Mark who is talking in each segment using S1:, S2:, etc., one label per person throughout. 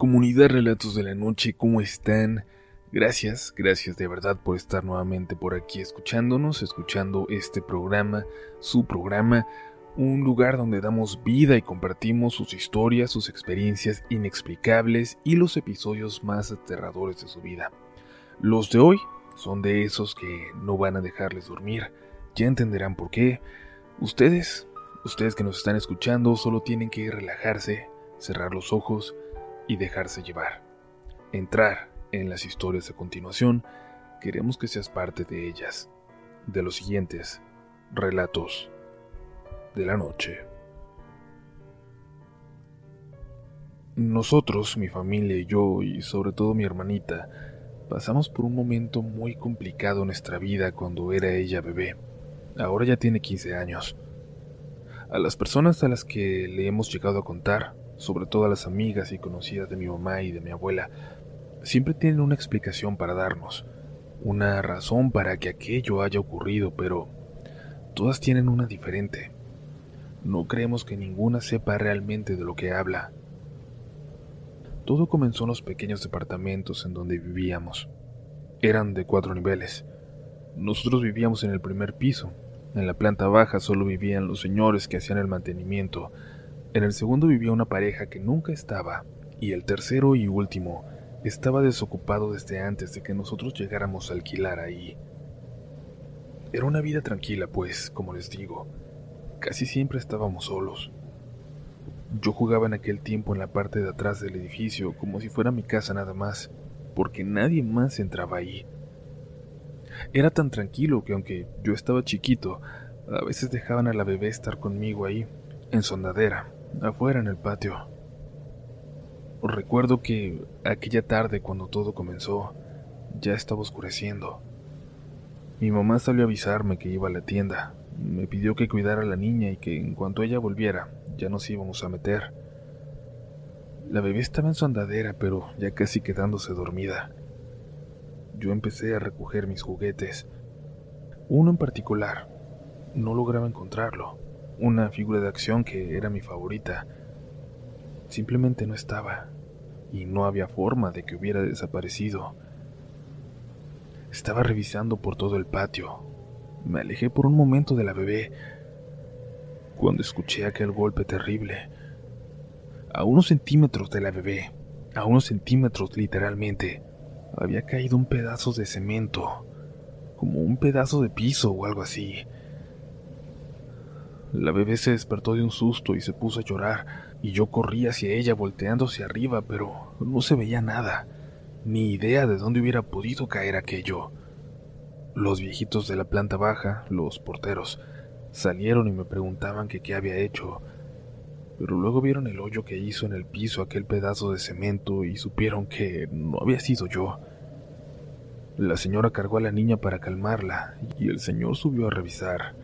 S1: Comunidad Relatos de la Noche, ¿cómo están? Gracias, gracias de verdad por estar nuevamente por aquí escuchándonos, escuchando este programa, su programa, un lugar donde damos vida y compartimos sus historias, sus experiencias inexplicables y los episodios más aterradores de su vida. Los de hoy son de esos que no van a dejarles dormir, ya entenderán por qué. Ustedes, ustedes que nos están escuchando, solo tienen que relajarse, cerrar los ojos, y dejarse llevar. Entrar en las historias a continuación, queremos que seas parte de ellas, de los siguientes relatos de la noche. Nosotros, mi familia y yo, y sobre todo mi hermanita, pasamos por un momento muy complicado en nuestra vida cuando era ella bebé. Ahora ya tiene 15 años. A las personas a las que le hemos llegado a contar, sobre todo las amigas y conocidas de mi mamá y de mi abuela, siempre tienen una explicación para darnos, una razón para que aquello haya ocurrido, pero todas tienen una diferente. No creemos que ninguna sepa realmente de lo que habla. Todo comenzó en los pequeños departamentos en donde vivíamos. Eran de cuatro niveles. Nosotros vivíamos en el primer piso. En la planta baja solo vivían los señores que hacían el mantenimiento en el segundo vivía una pareja que nunca estaba, y el tercero y último estaba desocupado desde antes de que nosotros llegáramos a alquilar ahí. Era una vida tranquila, pues, como les digo, casi siempre estábamos solos. Yo jugaba en aquel tiempo en la parte de atrás del edificio como si fuera mi casa nada más, porque nadie más entraba ahí. Era tan tranquilo que aunque yo estaba chiquito, a veces dejaban a la bebé estar conmigo ahí, en sondadera, afuera en el patio. Recuerdo que aquella tarde cuando todo comenzó, ya estaba oscureciendo. Mi mamá salió a avisarme que iba a la tienda. Me pidió que cuidara a la niña y que en cuanto ella volviera, ya nos íbamos a meter. La bebé estaba en su andadera, pero ya casi quedándose dormida. Yo empecé a recoger mis juguetes. Uno en particular. No lograba encontrarlo una figura de acción que era mi favorita. Simplemente no estaba, y no había forma de que hubiera desaparecido. Estaba revisando por todo el patio. Me alejé por un momento de la bebé, cuando escuché aquel golpe terrible. A unos centímetros de la bebé, a unos centímetros literalmente, había caído un pedazo de cemento, como un pedazo de piso o algo así. La bebé se despertó de un susto y se puso a llorar, y yo corrí hacia ella volteando hacia arriba, pero no se veía nada, ni idea de dónde hubiera podido caer aquello. Los viejitos de la planta baja, los porteros, salieron y me preguntaban que qué había hecho, pero luego vieron el hoyo que hizo en el piso aquel pedazo de cemento y supieron que no había sido yo. La señora cargó a la niña para calmarla y el señor subió a revisar.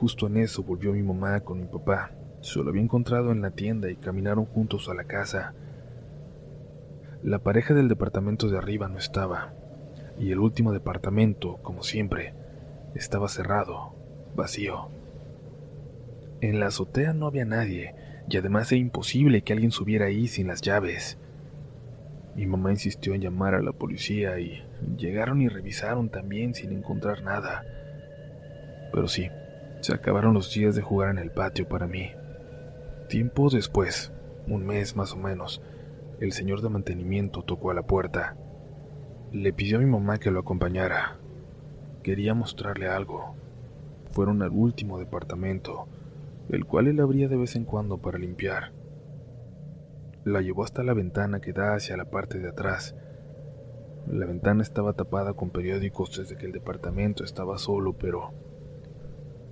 S1: Justo en eso volvió mi mamá con mi papá. Se lo había encontrado en la tienda y caminaron juntos a la casa. La pareja del departamento de arriba no estaba, y el último departamento, como siempre, estaba cerrado, vacío. En la azotea no había nadie, y además era imposible que alguien subiera ahí sin las llaves. Mi mamá insistió en llamar a la policía y llegaron y revisaron también sin encontrar nada. Pero sí, se acabaron los días de jugar en el patio para mí. Tiempo después, un mes más o menos, el señor de mantenimiento tocó a la puerta. Le pidió a mi mamá que lo acompañara. Quería mostrarle algo. Fueron al último departamento, el cual él abría de vez en cuando para limpiar. La llevó hasta la ventana que da hacia la parte de atrás. La ventana estaba tapada con periódicos desde que el departamento estaba solo, pero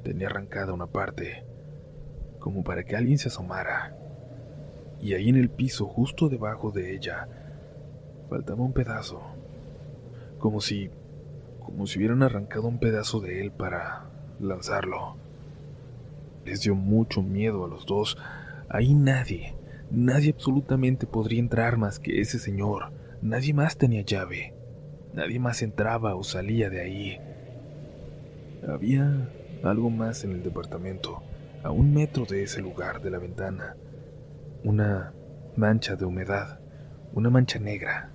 S1: tenía arrancada una parte, como para que alguien se asomara. Y ahí en el piso, justo debajo de ella, faltaba un pedazo, como si, como si hubieran arrancado un pedazo de él para lanzarlo. Les dio mucho miedo a los dos. Ahí nadie, nadie absolutamente podría entrar más que ese señor. Nadie más tenía llave. Nadie más entraba o salía de ahí. Había algo más en el departamento, a un metro de ese lugar de la ventana. Una mancha de humedad, una mancha negra.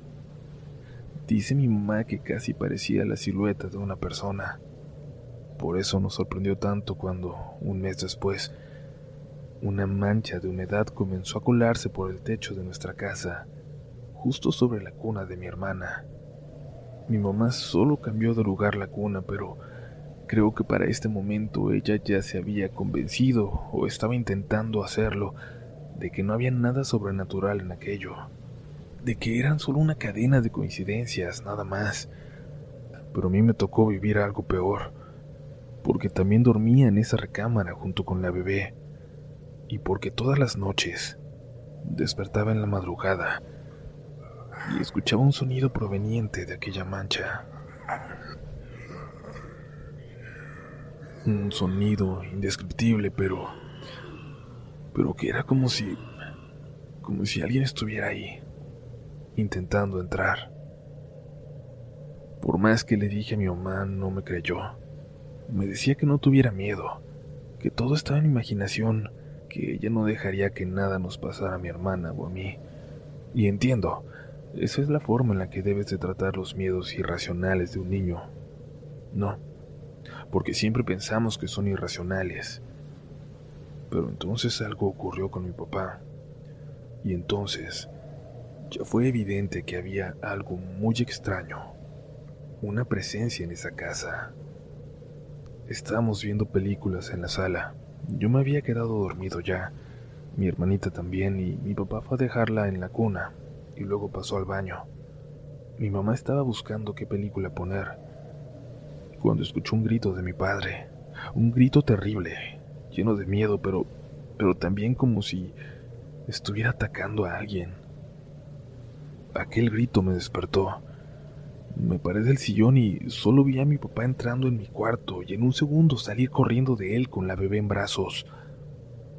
S1: Dice mi mamá que casi parecía la silueta de una persona. Por eso nos sorprendió tanto cuando, un mes después, una mancha de humedad comenzó a colarse por el techo de nuestra casa, justo sobre la cuna de mi hermana. Mi mamá solo cambió de lugar la cuna, pero creo que para este momento ella ya se había convencido, o estaba intentando hacerlo, de que no había nada sobrenatural en aquello, de que eran solo una cadena de coincidencias, nada más. Pero a mí me tocó vivir algo peor, porque también dormía en esa recámara junto con la bebé y porque todas las noches despertaba en la madrugada y escuchaba un sonido proveniente de aquella mancha. Un sonido indescriptible, pero pero que era como si como si alguien estuviera ahí intentando entrar. Por más que le dije a mi mamá, no me creyó. Me decía que no tuviera miedo, que todo estaba en imaginación que ella no dejaría que nada nos pasara a mi hermana o a mí. Y entiendo, esa es la forma en la que debes de tratar los miedos irracionales de un niño. No, porque siempre pensamos que son irracionales. Pero entonces algo ocurrió con mi papá. Y entonces ya fue evidente que había algo muy extraño, una presencia en esa casa. Estábamos viendo películas en la sala yo me había quedado dormido ya, mi hermanita también, y mi papá fue a dejarla en la cuna, y luego pasó al baño. Mi mamá estaba buscando qué película poner, cuando escuchó un grito de mi padre, un grito terrible, lleno de miedo, pero, pero también como si estuviera atacando a alguien. Aquel grito me despertó. Me paré del sillón y solo vi a mi papá entrando en mi cuarto y en un segundo salir corriendo de él con la bebé en brazos.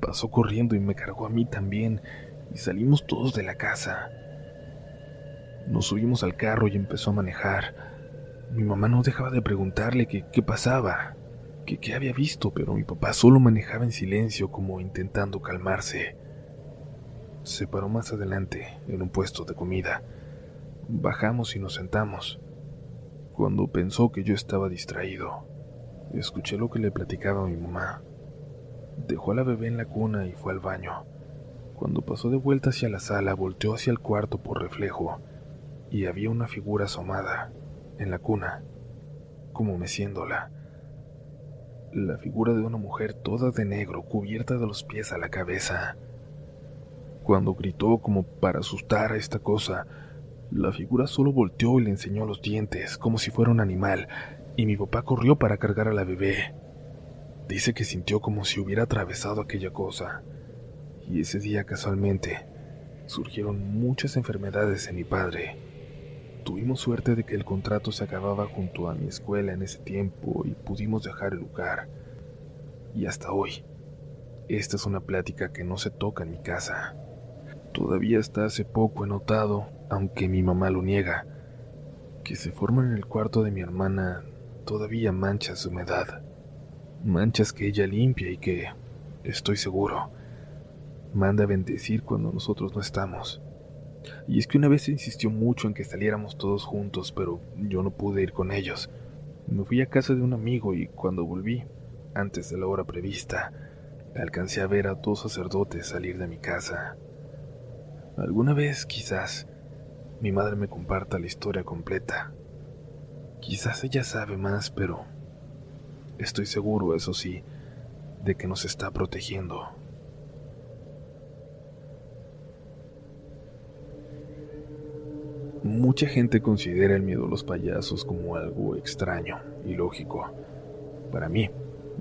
S1: Pasó corriendo y me cargó a mí también y salimos todos de la casa. Nos subimos al carro y empezó a manejar. Mi mamá no dejaba de preguntarle qué pasaba, qué había visto, pero mi papá solo manejaba en silencio como intentando calmarse. Se paró más adelante en un puesto de comida. Bajamos y nos sentamos. Cuando pensó que yo estaba distraído, escuché lo que le platicaba a mi mamá. Dejó a la bebé en la cuna y fue al baño. Cuando pasó de vuelta hacia la sala, volteó hacia el cuarto por reflejo y había una figura asomada en la cuna, como meciéndola. La figura de una mujer toda de negro, cubierta de los pies a la cabeza. Cuando gritó como para asustar a esta cosa, la figura solo volteó y le enseñó los dientes, como si fuera un animal, y mi papá corrió para cargar a la bebé. Dice que sintió como si hubiera atravesado aquella cosa. Y ese día casualmente surgieron muchas enfermedades en mi padre. Tuvimos suerte de que el contrato se acababa junto a mi escuela en ese tiempo y pudimos dejar el lugar. Y hasta hoy, esta es una plática que no se toca en mi casa. Todavía hasta hace poco he notado aunque mi mamá lo niega, que se forman en el cuarto de mi hermana todavía manchas de humedad, manchas que ella limpia y que, estoy seguro, manda a bendecir cuando nosotros no estamos. Y es que una vez insistió mucho en que saliéramos todos juntos, pero yo no pude ir con ellos. Me fui a casa de un amigo y cuando volví, antes de la hora prevista, alcancé a ver a dos sacerdotes salir de mi casa. Alguna vez, quizás, mi madre me comparta la historia completa. Quizás ella sabe más, pero estoy seguro, eso sí, de que nos está protegiendo. Mucha gente considera el miedo a los payasos como algo extraño y lógico. Para mí,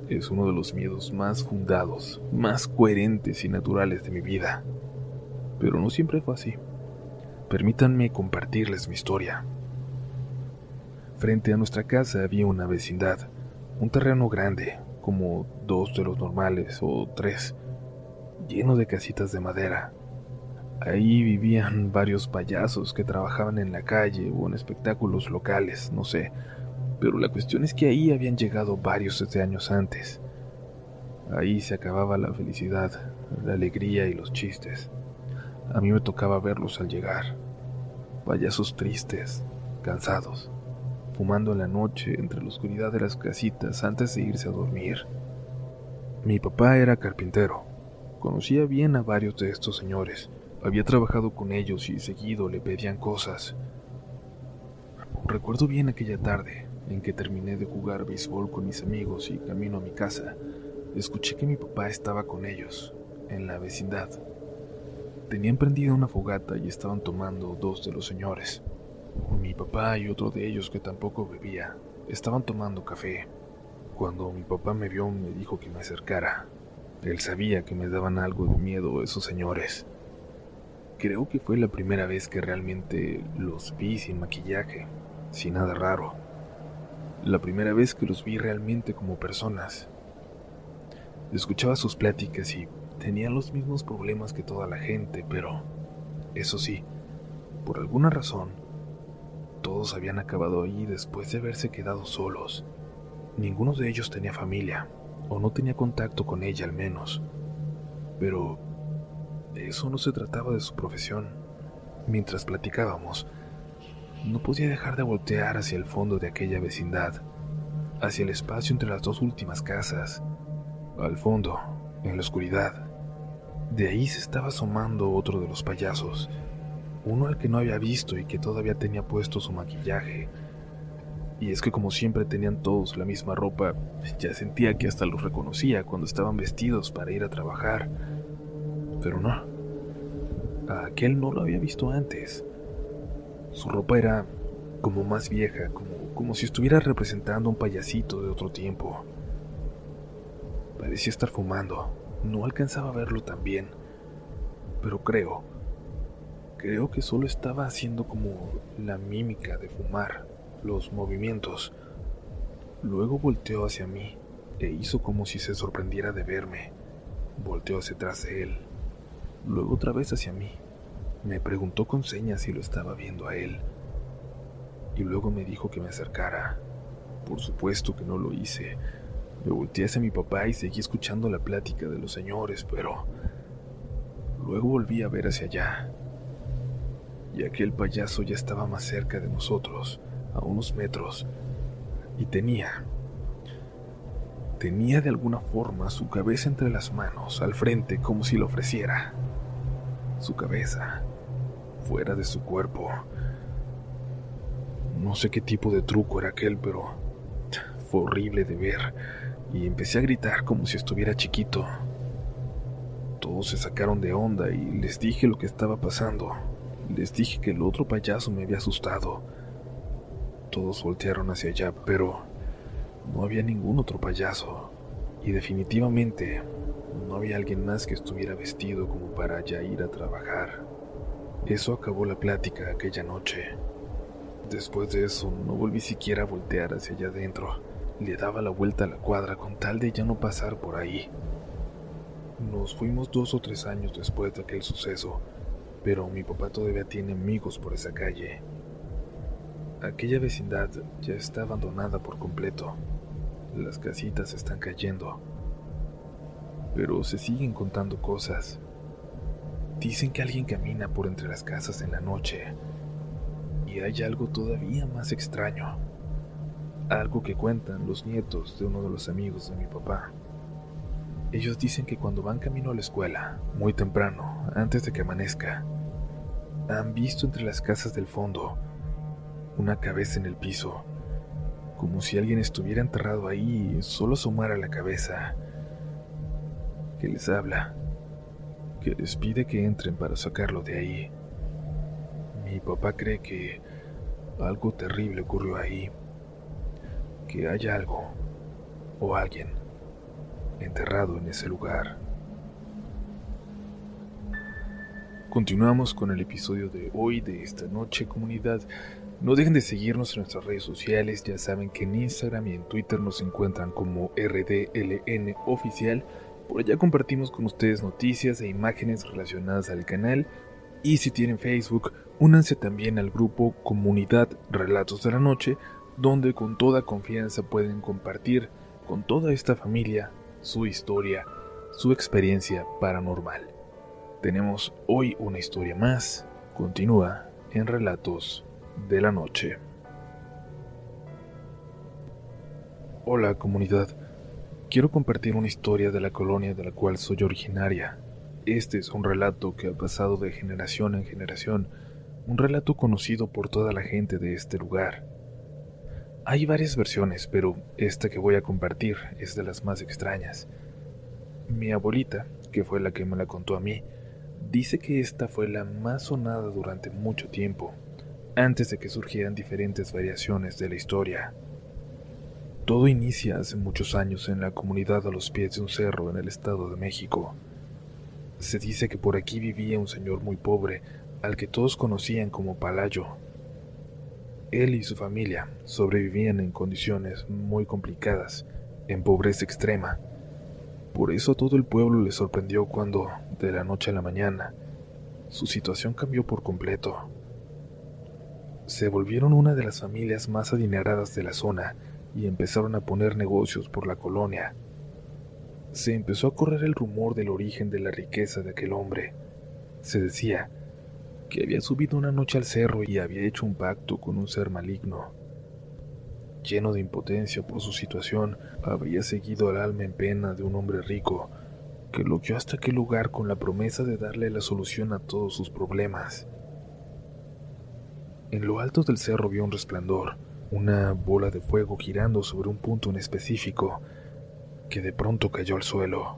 S1: es uno de los miedos más fundados, más coherentes y naturales de mi vida. Pero no siempre fue así. Permítanme compartirles mi historia. Frente a nuestra casa había una vecindad, un terreno grande, como dos de los normales o tres, lleno de casitas de madera. Ahí vivían varios payasos que trabajaban en la calle o en espectáculos locales, no sé, pero la cuestión es que ahí habían llegado varios desde años antes. Ahí se acababa la felicidad, la alegría y los chistes. a mí me tocaba verlos al llegar. Payasos tristes, cansados, fumando en la noche entre la oscuridad de las casitas antes de irse a dormir. Mi papá era carpintero. Conocía bien a varios de estos señores. Había trabajado con ellos y seguido le pedían cosas. Recuerdo bien aquella tarde en que terminé de jugar béisbol con mis amigos y camino a mi casa, escuché que mi papá estaba con ellos, en la vecindad. Tenían prendida una fogata y estaban tomando dos de los señores. Mi papá y otro de ellos que tampoco bebía estaban tomando café. Cuando mi papá me vio me dijo que me acercara. Él sabía que me daban algo de miedo esos señores. Creo que fue la primera vez que realmente los vi sin maquillaje, sin nada raro. La primera vez que los vi realmente como personas. Escuchaba sus pláticas y tenían los mismos problemas que toda la gente, pero, eso sí, por alguna razón, todos habían acabado ahí después de haberse quedado solos. Ninguno de ellos tenía familia, o no tenía contacto con ella al menos. Pero eso no se trataba de su profesión. Mientras platicábamos, no podía dejar de voltear hacia el fondo de aquella vecindad, hacia el espacio entre las dos últimas casas. Al fondo, en la oscuridad, de ahí se estaba asomando otro de los payasos, uno al que no había visto y que todavía tenía puesto su maquillaje. Y es que como siempre tenían todos la misma ropa, ya sentía que hasta los reconocía cuando estaban vestidos para ir a trabajar. Pero no, a aquel no lo había visto antes. Su ropa era como más vieja, como, como si estuviera representando un payasito de otro tiempo. Parecía estar fumando, no alcanzaba a verlo tan bien, pero creo, creo que solo estaba haciendo como la mímica de fumar, los movimientos. Luego volteó hacia mí e hizo como si se sorprendiera de verme. Volteó hacia atrás de él, luego otra vez hacia mí. Me preguntó con señas si lo estaba viendo a él. Y luego me dijo que me acercara. Por supuesto que no lo hice. Me volteé hacia mi papá y seguí escuchando la plática de los señores, pero luego volví a ver hacia allá. Y aquel payaso ya estaba más cerca de nosotros, a unos metros, y tenía, tenía de alguna forma su cabeza entre las manos, al frente, como si lo ofreciera. Su cabeza, fuera de su cuerpo. No sé qué tipo de truco era aquel, pero fue horrible de ver y empecé a gritar como si estuviera chiquito. Todos se sacaron de onda y les dije lo que estaba pasando. Les dije que el otro payaso me había asustado. Todos voltearon hacia allá, pero no había ningún otro payaso. Y definitivamente no había alguien más que estuviera vestido como para ya ir a trabajar. Eso acabó la plática aquella noche. Después de eso no volví siquiera a voltear hacia allá adentro. Le daba la vuelta a la cuadra con tal de ya no pasar por ahí. Nos fuimos dos o tres años después de aquel suceso, pero mi papá todavía tiene amigos por esa calle. Aquella vecindad ya está abandonada por completo. Las casitas están cayendo. Pero se siguen contando cosas. Dicen que alguien camina por entre las casas en la noche. Y hay algo todavía más extraño algo que cuentan los nietos de uno de los amigos de mi papá. Ellos dicen que cuando van camino a la escuela, muy temprano, antes de que amanezca, han visto entre las casas del fondo una cabeza en el piso, como si alguien estuviera enterrado ahí y solo asomara la cabeza, que les habla, que les pide que entren para sacarlo de ahí. Mi papá cree que algo terrible ocurrió ahí que haya algo o alguien enterrado en ese lugar. Continuamos con el episodio de hoy de esta noche comunidad. No dejen de seguirnos en nuestras redes sociales, ya saben que en Instagram y en Twitter nos encuentran como RDLN oficial. Por allá compartimos con ustedes noticias e imágenes relacionadas al canal. Y si tienen Facebook, únanse también al grupo Comunidad Relatos de la Noche, donde con toda confianza pueden compartir con toda esta familia su historia, su experiencia paranormal. tenemos hoy una historia más. Continúa en Relatos de la Noche. Hola comunidad, quiero compartir una historia de la colonia de la cual soy originaria. Este es un relato que ha pasado de generación en generación, un relato conocido por toda la gente de este lugar. Hay varias versiones, pero esta que voy a compartir es de las más extrañas. Mi abuelita, que fue la que me la contó a mí, dice que esta fue la más sonada durante mucho tiempo, antes de que surgieran diferentes variaciones de la historia. Todo inicia hace muchos años en la comunidad a los pies de un cerro en el Estado de México. Se dice que por aquí vivía un señor muy pobre, al que todos conocían como Palayo. Él y su familia sobrevivían en condiciones muy complicadas, en pobreza extrema. Por eso todo el pueblo le sorprendió cuando, de la noche a la mañana, su situación cambió por completo. Se volvieron una de las familias más adineradas de la zona, y empezaron a poner negocios por la colonia. Se empezó a correr el rumor del origen de la riqueza de aquel hombre. Se decía que había subido una noche al cerro y había hecho un pacto con un ser maligno. Lleno de impotencia por su situación, habría seguido al alma en pena de un hombre rico que lo guió hasta aquel lugar con la promesa de darle la solución a todos sus problemas. En lo alto del cerro vio un resplandor, una bola de fuego girando sobre un punto en específico que de pronto cayó al suelo.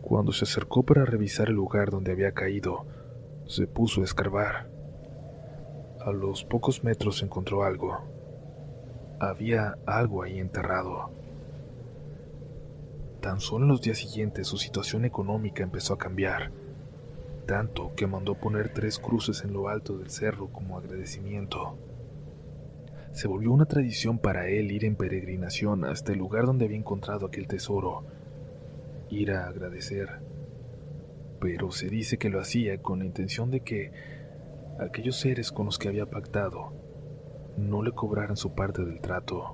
S1: Cuando se acercó para revisar el lugar donde había caído, se puso a escarbar. A los pocos metros encontró algo. Había algo ahí enterrado. Tan solo en los días siguientes su situación económica empezó a cambiar, tanto que mandó poner tres cruces en lo alto del cerro como agradecimiento se volvió una tradición para él ir en peregrinación hasta el lugar donde había encontrado aquel tesoro, ir a agradecer. Pero se dice que lo hacía con la intención de que aquellos seres con los que había pactado no le cobraran su parte del trato.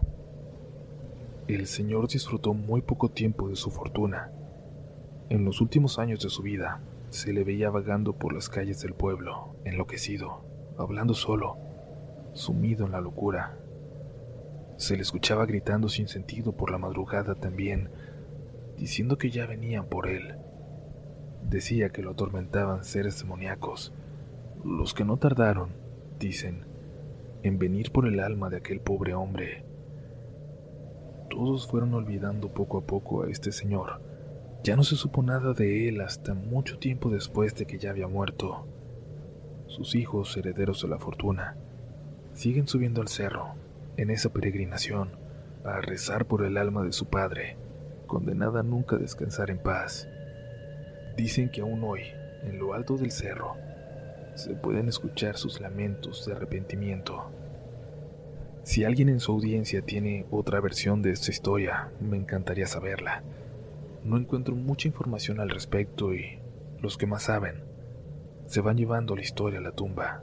S1: El señor disfrutó muy poco tiempo de su fortuna. En los últimos años de su vida, se le veía vagando por las calles del pueblo, enloquecido, hablando solo, sumido en la locura. Se le escuchaba gritando sin sentido por la madrugada también, diciendo que ya venían por él. Decía que lo atormentaban seres demoníacos, los que no tardaron, dicen, en venir por el alma de aquel pobre hombre. Todos fueron olvidando poco a poco a este señor. Ya no se supo nada de él hasta mucho tiempo después de que ya había muerto. Sus hijos, herederos de la fortuna, siguen subiendo al cerro, en esa peregrinación, a rezar por el alma de su padre, condenada a nunca descansar en paz. Dicen que aún hoy, en lo alto del cerro, se pueden escuchar sus lamentos de arrepentimiento. Si alguien en su audiencia tiene otra versión de esta historia, me encantaría saberla. No encuentro mucha información al respecto y los que más saben se van llevando la historia a la tumba.